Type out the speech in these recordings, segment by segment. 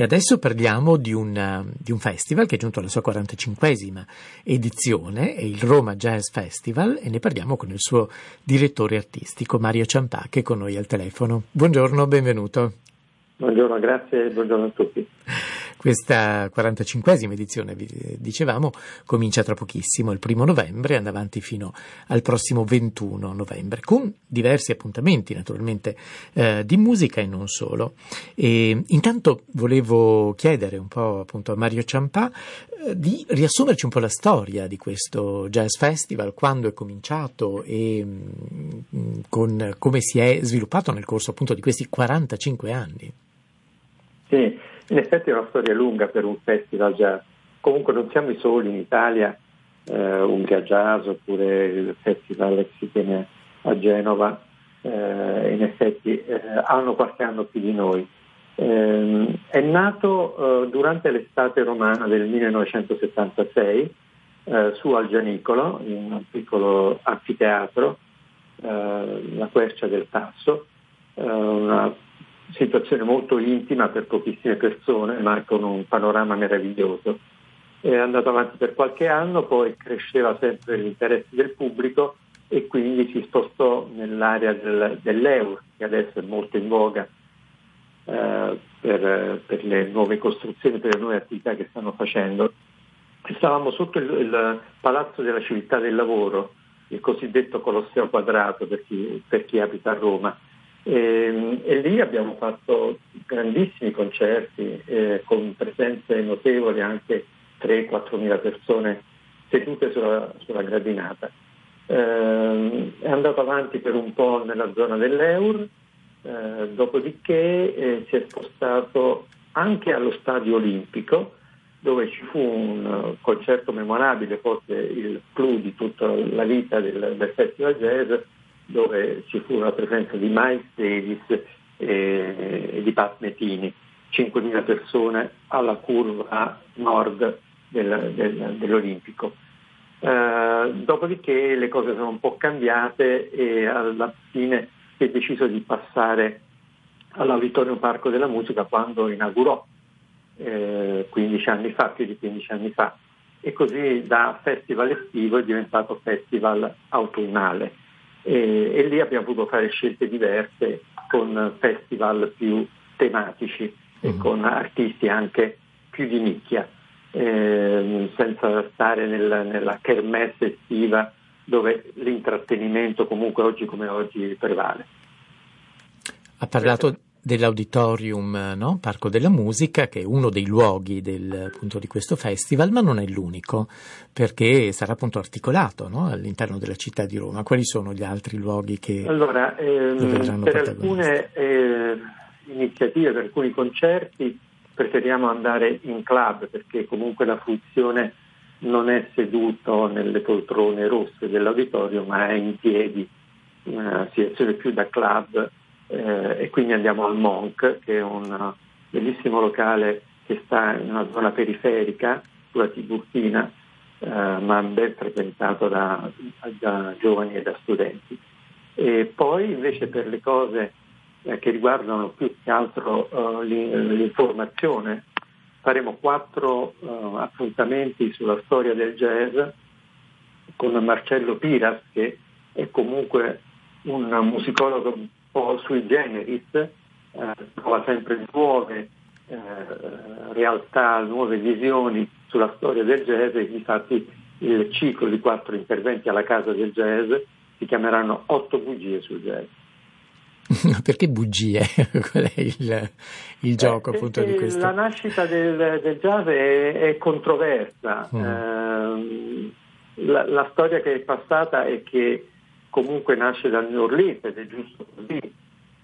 E adesso parliamo di un, di un festival che è giunto alla sua 45esima edizione, è il Roma Jazz Festival, e ne parliamo con il suo direttore artistico Mario Ciampà, che è con noi al telefono. Buongiorno, benvenuto. Buongiorno, grazie e buongiorno a tutti. Questa 45esima edizione, dicevamo, comincia tra pochissimo, il primo novembre, e andrà avanti fino al prossimo 21 novembre, con diversi appuntamenti naturalmente eh, di musica e non solo. E, intanto volevo chiedere un po' appunto a Mario Ciampà eh, di riassumerci un po' la storia di questo Jazz Festival, quando è cominciato e mh, mm, con, come si è sviluppato nel corso appunto di questi 45 anni. Sì, in effetti è una storia lunga per un festival jazz. Comunque non siamo i soli in Italia, eh, Umbria Jazz oppure il festival che si tiene a Genova, eh, in effetti eh, hanno qualche anno più di noi. Eh, è nato eh, durante l'estate romana del 1976 eh, su Algianicolo, in un piccolo anfiteatro, la Quercia del Tasso, una situazione molto intima per pochissime persone, ma con un panorama meraviglioso. È andato avanti per qualche anno, poi cresceva sempre l'interesse del pubblico e quindi si spostò nell'area del, dell'Eur, che adesso è molto in voga eh, per, per, le nuove costruzioni, per le nuove attività che stanno facendo. Stavamo sotto il, il Palazzo della Civiltà del Lavoro, il cosiddetto Colosseo Quadrato per chi, per chi abita a Roma e, ehm, e, lì abbiamo fatto grandissimi concerti eh, con presenze notevoli, anche 3-4 mila persone sedute sulla, sulla gradinata. Eh, è andato avanti per un po' nella zona dell'Eur, eh, dopodiché eh, si è spostato anche allo stadio olimpico, dove ci fu un concerto memorabile, forse il clou di tutta la vita del, del Festival Jazz, dove ci fu la presenza di Miles Davis e, di Pat Metini, 5.000 persone alla curva nord del, del, dell'Olimpico. Eh, dopodiché le cose sono un po' cambiate e alla fine si è deciso di passare all'Auditorium Parco della Musica quando inaugurò eh, 15 anni fa, più di 15 anni fa, e così da festival estivo è diventato festival autunnale e, e lì abbiamo potuto fare scelte diverse con festival più tematici e mm. con artisti anche più di nicchia, eh, senza stare nel, nella kermesse estiva dove l'intrattenimento comunque oggi come oggi prevale. Ha parlato dell'auditorium no? Parco della Musica, che è uno dei luoghi del, appunto, di questo festival, ma non è l'unico, perché sarà appunto articolato no? all'interno della città di Roma. Quali sono gli altri luoghi che allora, ehm, per alcune eh, iniziative, per alcuni concerti, preferiamo andare in club perché comunque la fruizione non è seduto nelle poltrone rosse dell'auditorio, ma è in piedi, una situazione più da club eh, e quindi andiamo al Monk, che è un bellissimo locale che sta in una zona periferica sulla Tiburtina, eh, ma ben frequentato da, da, giovani e da studenti. E poi invece per le cose eh, che riguardano più che altro eh, l'informazione, faremo quattro eh, appuntamenti sulla storia del jazz con Marcello Piras, che è comunque un musicologo po' sui generis, eh, trova sempre nuove eh, realtà, nuove visioni sulla storia del jazz e infatti il ciclo di quattro interventi alla casa del jazz si chiameranno Otto bugie sul jazz. Perché bugie? Qual è il, il gioco eh, appunto di questo? La nascita del, del jazz è, è controversa. Mm. Eh, la, la, storia che è passata è che comunque nasce dal New Orleans ed è giusto così,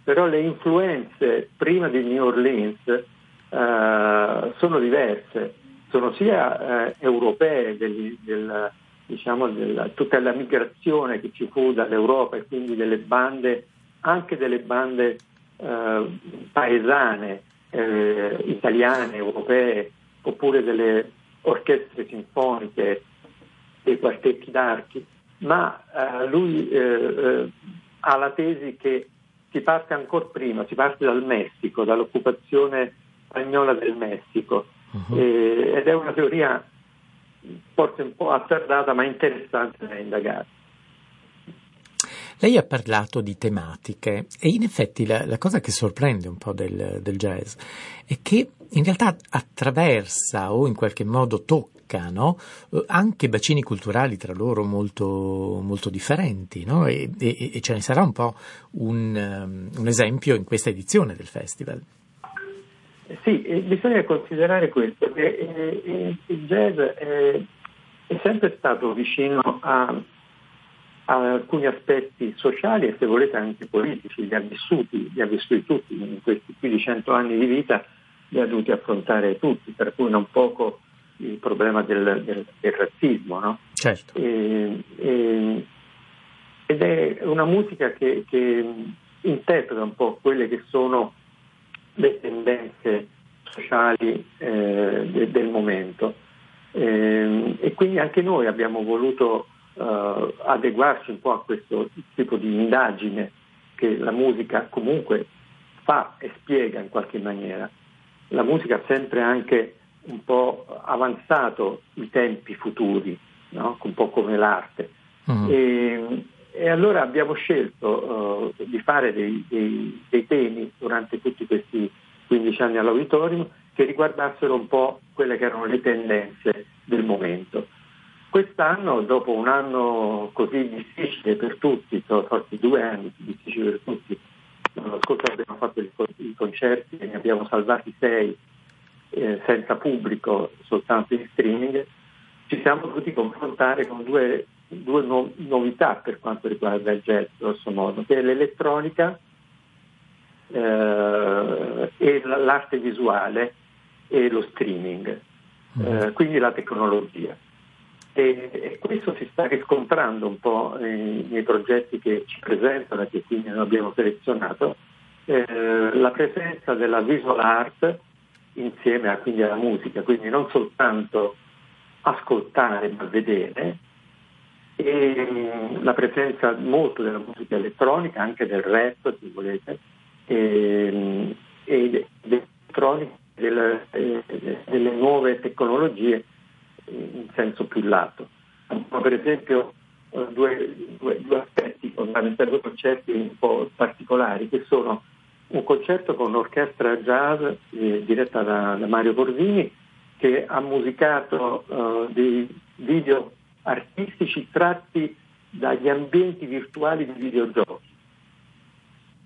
però le influenze prima di New Orleans eh, sono diverse, sono sia eh, europee, del, del, diciamo, della, tutta la migrazione che ci fu dall'Europa e quindi delle bande, anche delle bande eh, paesane, eh, italiane, europee, oppure delle orchestre sinfoniche, dei quartetti d'archi ma eh, lui eh, eh, ha la tesi che si parte ancora prima, si parte dal Messico, dall'occupazione spagnola del Messico uh-huh. e, ed è una teoria forse un po' azzardata ma interessante da indagare. Lei ha parlato di tematiche e in effetti la, la cosa che sorprende un po' del, del, jazz è che in realtà attraversa o in qualche modo tocca no? Eh, anche bacini culturali tra loro molto, molto differenti no? e, e, e, ce ne sarà un po' un, um, un esempio in questa edizione del festival. Sì, bisogna considerare questo, che eh, il jazz è, sempre stato vicino a ha alcuni aspetti sociali e se volete anche politici, li ha vissuti, li ha vissuti tutti in questi più di cento anni di vita, li ha dovuti affrontare tutti, per cui non poco il problema del, del, del razzismo. No? Certo. E, e, ed è una musica che, che, interpreta un po' quelle che sono le tendenze sociali eh, del, momento. Eh, e quindi anche noi abbiamo voluto uh, adeguarsi un po' a questo tipo di indagine che la musica comunque fa e spiega in qualche maniera. La musica ha sempre anche un po' avanzato i tempi futuri, no? un po' come l'arte. Uh-huh. E, e, allora abbiamo scelto uh, di fare dei, dei, dei, temi durante tutti questi 15 anni all'auditorium che riguardassero un po' quelle che erano le tendenze del momento. Quest'anno, dopo un anno così difficile per tutti, sono stati due anni difficili per tutti, l'anno scorso abbiamo fatto i concerti e ne abbiamo salvati sei eh, senza pubblico, soltanto in streaming, ci siamo dovuti confrontare con due, due no, novità per quanto riguarda il jazz, grosso modo, che è l'elettronica eh, e l'arte visuale e lo streaming, eh, quindi la tecnologia. E, e, questo si sta riscontrando un po' nei, nei, progetti che ci presentano e che quindi noi abbiamo selezionato, eh, la presenza della visual art insieme a, quindi alla musica, quindi non soltanto ascoltare ma vedere, e la presenza molto della musica elettronica, anche del rap se volete, e, e delle, eh, delle nuove tecnologie in senso più lato. Abbiamo per esempio eh, due, due, due aspetti fondamentali, due concerti un po' particolari, che sono un concerto con l'orchestra jazz eh, diretta da, da, Mario Borzini che ha musicato uh, dei video artistici tratti dagli ambienti virtuali di videogiochi.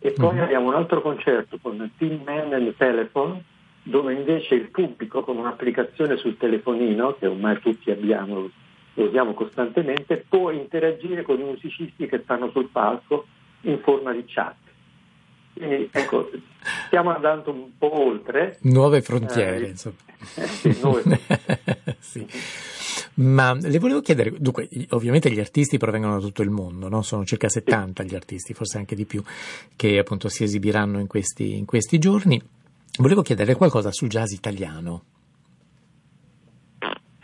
E poi mm-hmm. abbiamo un altro concerto con Tim Man and Telephone dove invece il pubblico con un'applicazione sul telefonino, che ormai tutti abbiamo, lo usiamo costantemente, può interagire con i musicisti che stanno sul palco in forma di chat. Quindi ecco, stiamo andando un po' oltre. Nuove frontiere, eh, insomma. sì, nuove. sì. Ma le volevo chiedere, dunque, ovviamente gli artisti provengono da tutto il mondo, no? sono circa 70 gli artisti, forse anche di più, che appunto si esibiranno in questi, in questi giorni. Volevo chiedere qualcosa sul jazz italiano.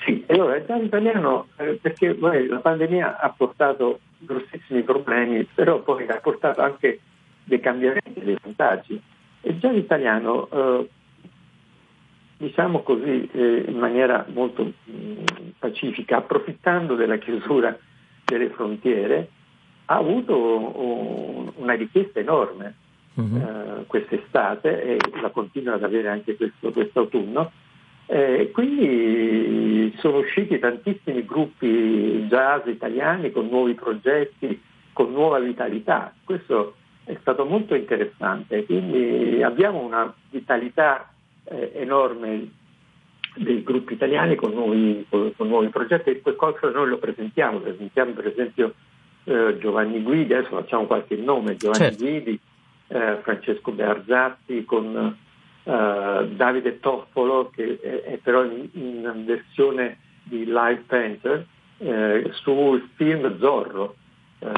Sì, allora il jazz italiano, eh, perché beh, la pandemia ha portato grossissimi problemi, però poi ha portato anche dei cambiamenti, dei vantaggi. Il jazz italiano, eh, diciamo così, eh, in maniera molto mh, mm, pacifica, approfittando della chiusura delle frontiere, ha avuto un, una richiesta enorme uh-huh. eh, quest'estate e la continua ad avere anche questo, quest'autunno. Eh, quindi sono usciti tantissimi gruppi jazz italiani con nuovi progetti, con nuova vitalità. Questo è stato molto interessante. Quindi abbiamo una vitalità eh, enorme dei gruppi italiani con nuovi, con, con nuovi progetti e qualcosa noi lo presentiamo. Presentiamo per esempio eh, Giovanni Guidi, adesso facciamo qualche nome, Giovanni certo. Guidi eh, Francesco Bearzatti, con eh, Davide Toffolo, che è, è però in, in, versione di Live Painter, eh, sul film Zorro, eh,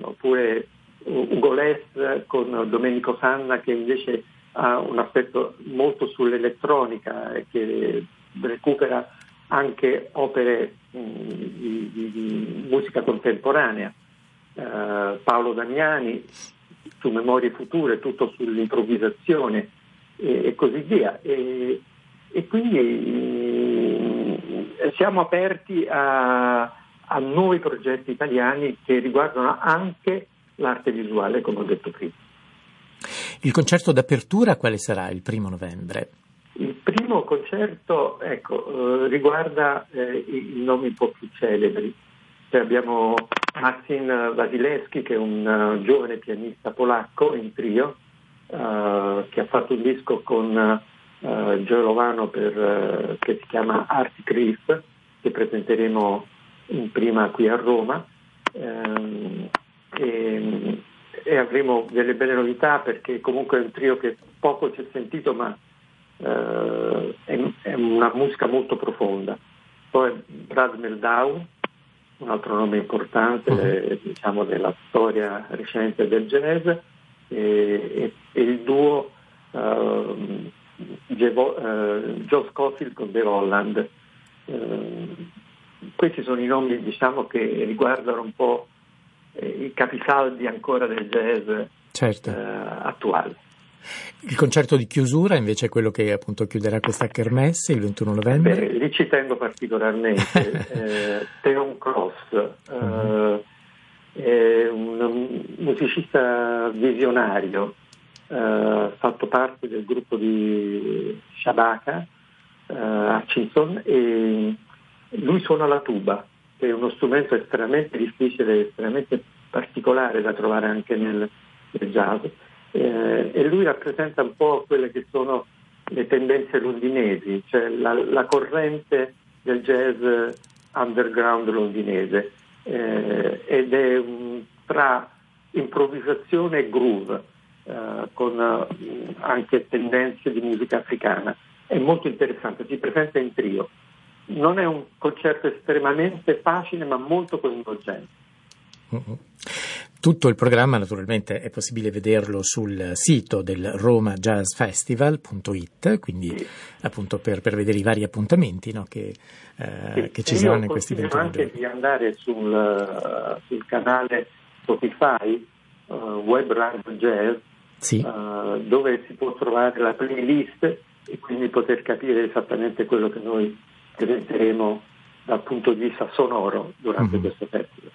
oppure Ugo Les con Domenico Sanna che invece ha un aspetto molto sull'elettronica e che recupera anche opere mh, di, di, di, musica contemporanea. Uh, Paolo Damiani su Memorie Future, tutto sull'improvvisazione e, e così via. E, e quindi eh, siamo aperti a, a nuovi progetti italiani che riguardano anche l'arte visuale, come ho detto prima. Il concerto d'apertura quale sarà il primo novembre? Il primo concerto ecco, eh, riguarda eh, i, i, nomi un po' più celebri. Cioè abbiamo Marcin Wasilewski, che è un uh, giovane pianista polacco in trio, uh, che ha fatto un disco con uh, Gio Lovano per, che si chiama Arctic Reef, che presenteremo in prima qui a Roma. Um, e, e avremo delle belle novità perché comunque è un trio che poco si è sentito ma eh, è, è, una musica molto profonda. Poi Brad Meldau, un altro nome importante uh-huh. diciamo, della storia recente del jazz, e, e, e il duo uh, Gevo, uh, Joe Scofield con The Holland. Uh, questi sono i nomi diciamo, che riguardano un po' eh, i capisaldi ancora del jazz certo. eh, attuale. Il concerto di chiusura invece è quello che appunto chiuderà questa kermesse il 21 novembre? Beh, lì ci tengo particolarmente. eh, Theon Cross uh-huh. è un musicista visionario, ha eh, fatto parte del gruppo di Shabaka uh, Hutchinson e lui suona la tuba è uno strumento estremamente difficile, estremamente particolare da trovare anche nel, nel jazz. Eh, e lui rappresenta un po' quelle che sono le tendenze londinesi, cioè la, la corrente del jazz underground londinese eh, ed è un, tra improvvisazione e groove eh, con uh, anche tendenze di musica africana. È molto interessante, si presenta in trio non è un concerto estremamente facile ma molto coinvolgente. Tutto il programma naturalmente è possibile vederlo sul sito del romajazzfestival.it, quindi sì. appunto per, per, vedere i vari appuntamenti no, che, eh, sì. che, ci saranno in questi 20 giorni. anche di andare sul, sul canale Spotify, uh, Web Radio Jazz, sì. uh, dove si può trovare la playlist e quindi poter capire esattamente quello che noi presenteremo dal punto di vista sonoro durante mm-hmm. questo festival.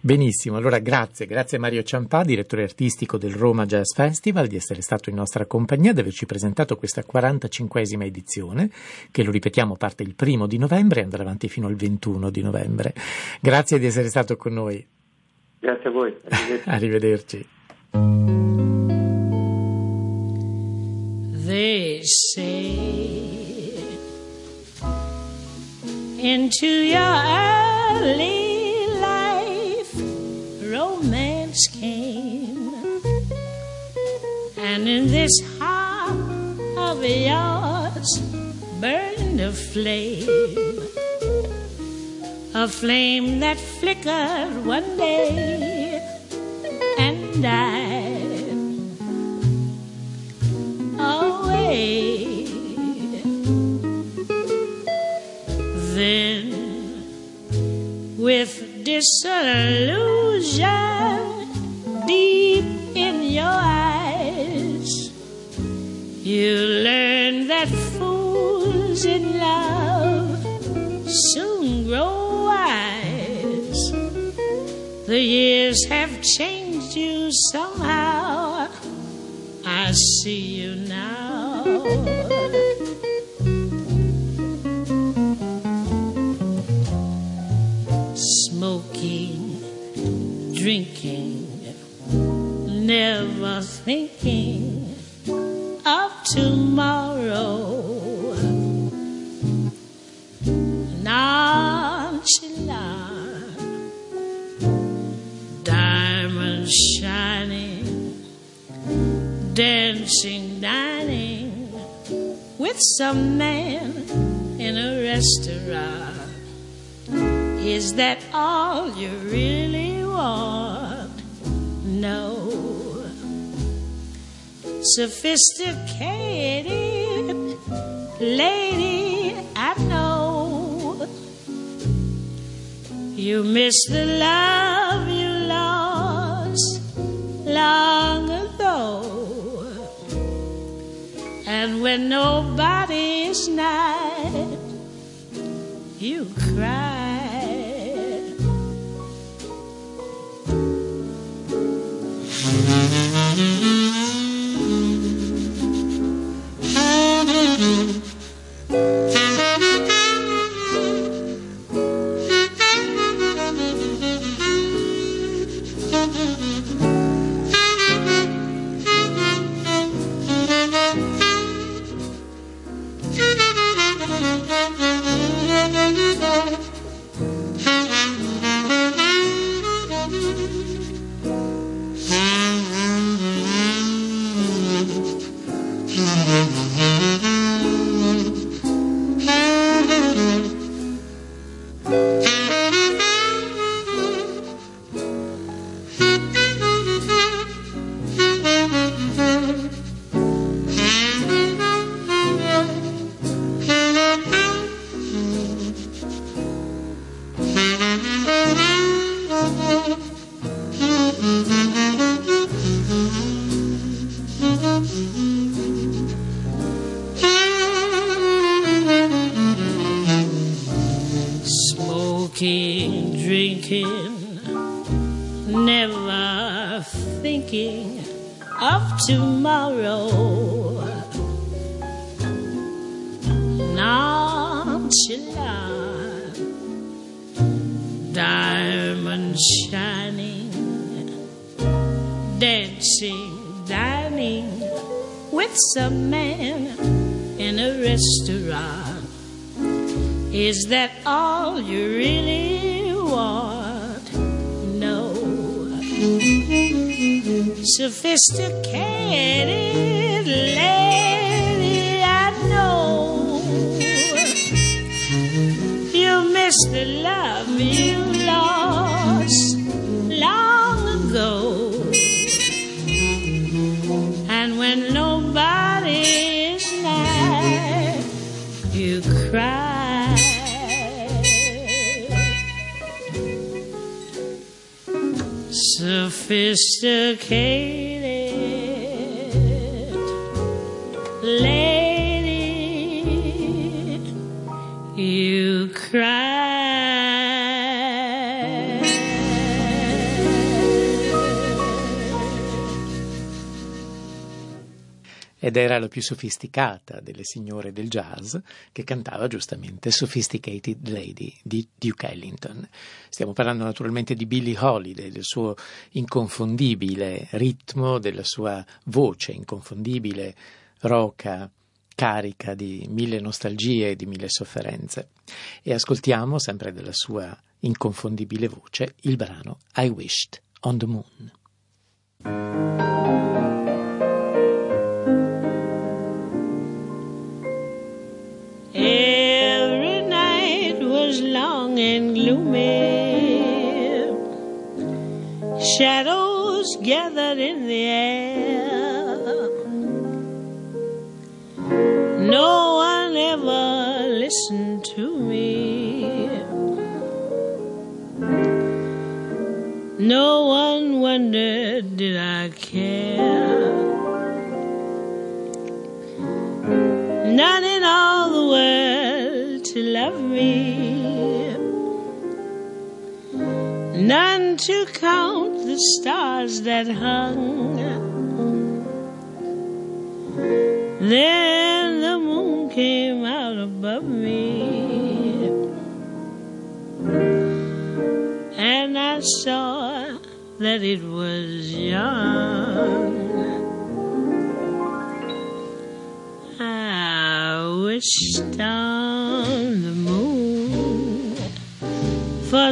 Benissimo, allora grazie, grazie a Mario Ciampà, direttore artistico del Roma Jazz Festival, di essere stato in nostra compagnia, di averci presentato questa 45esima edizione, che lo ripetiamo parte il primo di novembre e andrà avanti fino al 21 di novembre. Grazie di essere stato con noi. Grazie a voi, arrivederci. arrivederci. They say into your early life, romance came. And in this heart of yours burned a flame, a flame that flickered one day and died with disillusion deep in your eyes. You learn that fools in love soon grow wise. The years have changed you somehow. I see you now. smoking, drinking. That all you really want? No sophisticated lady I know. You miss the love you lost long ago. And when nobody's nigh, you cry. thinking of tomorrow. Nonchalant, diamond shining, dancing, dining with some man in a restaurant. Is that all you really want? Sophisticated lady, I know. You miss the love you Sophisticated ed era la più sofisticata delle signore del jazz che cantava giustamente Sophisticated Lady di Duke Ellington. Stiamo parlando naturalmente di Billie Holiday, del suo inconfondibile ritmo, della sua voce inconfondibile, roca, carica di mille nostalgie e di mille sofferenze. E ascoltiamo, sempre della sua inconfondibile voce, il brano I Wished on the Moon. And gloomy. Shadows gathered in the air. No one ever listened to me. No one wondered, did I care? None in all the world to love me none to count the stars that hung. Then the moon came out above me, and I saw that it was young. I wished on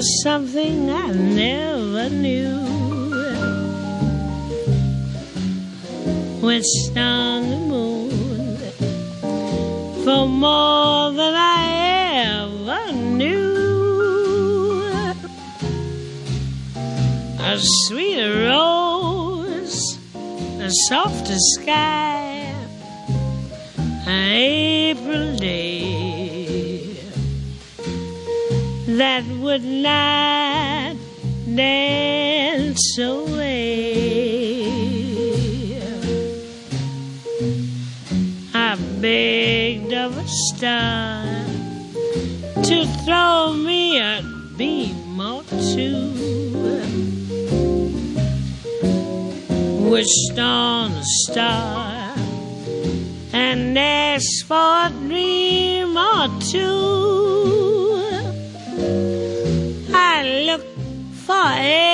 something I never knew. Went on the moon for more than I ever knew. A sweeter rose, a softer sky, an April day that would not dance away. I begged of a star to throw me a beam or two. Wished on a star and asked for a dream or two. Bye.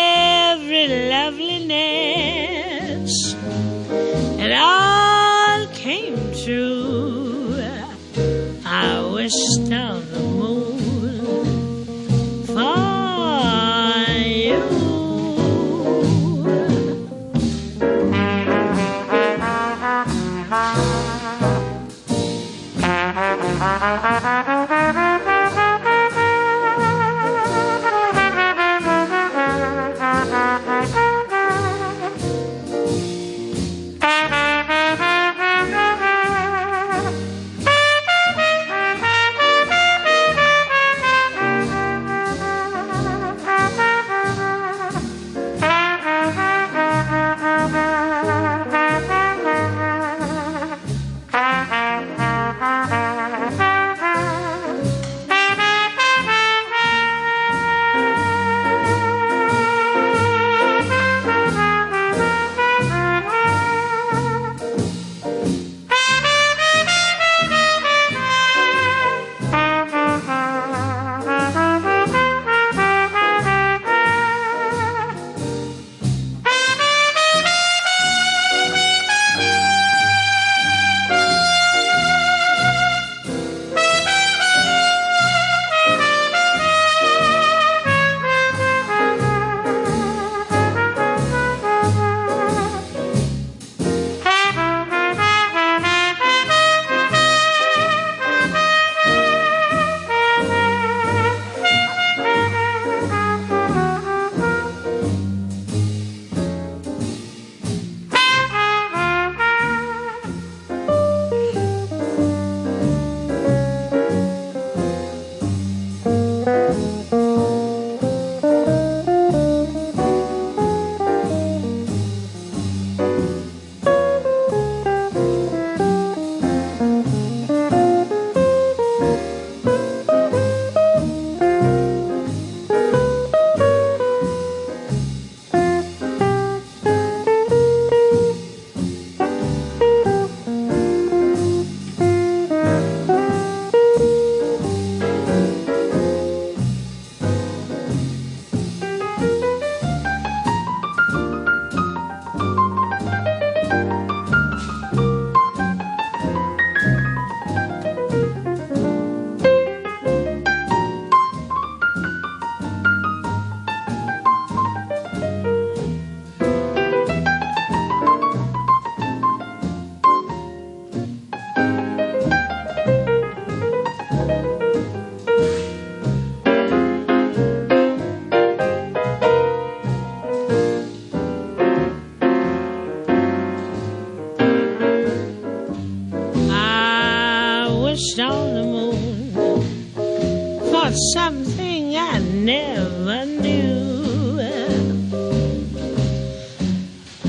For something I never knew.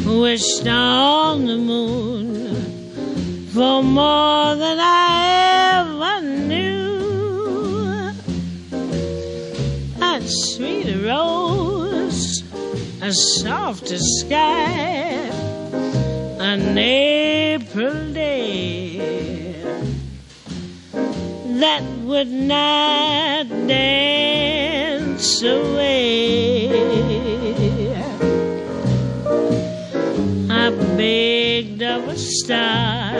Wished on the moon for more than I ever knew. A sweet rose, a softer sky, an April day that would not dance away. I begged of a star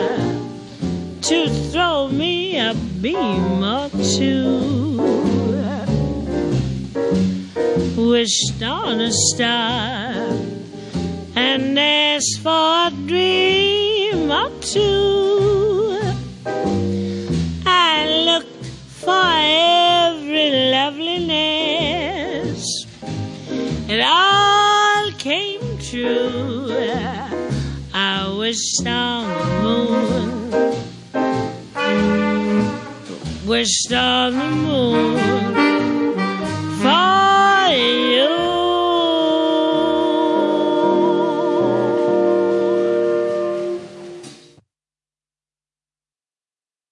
to throw me a beam or two. Wished on a star and asked for a dream or two. True. I wished on the moon. Wished on the moon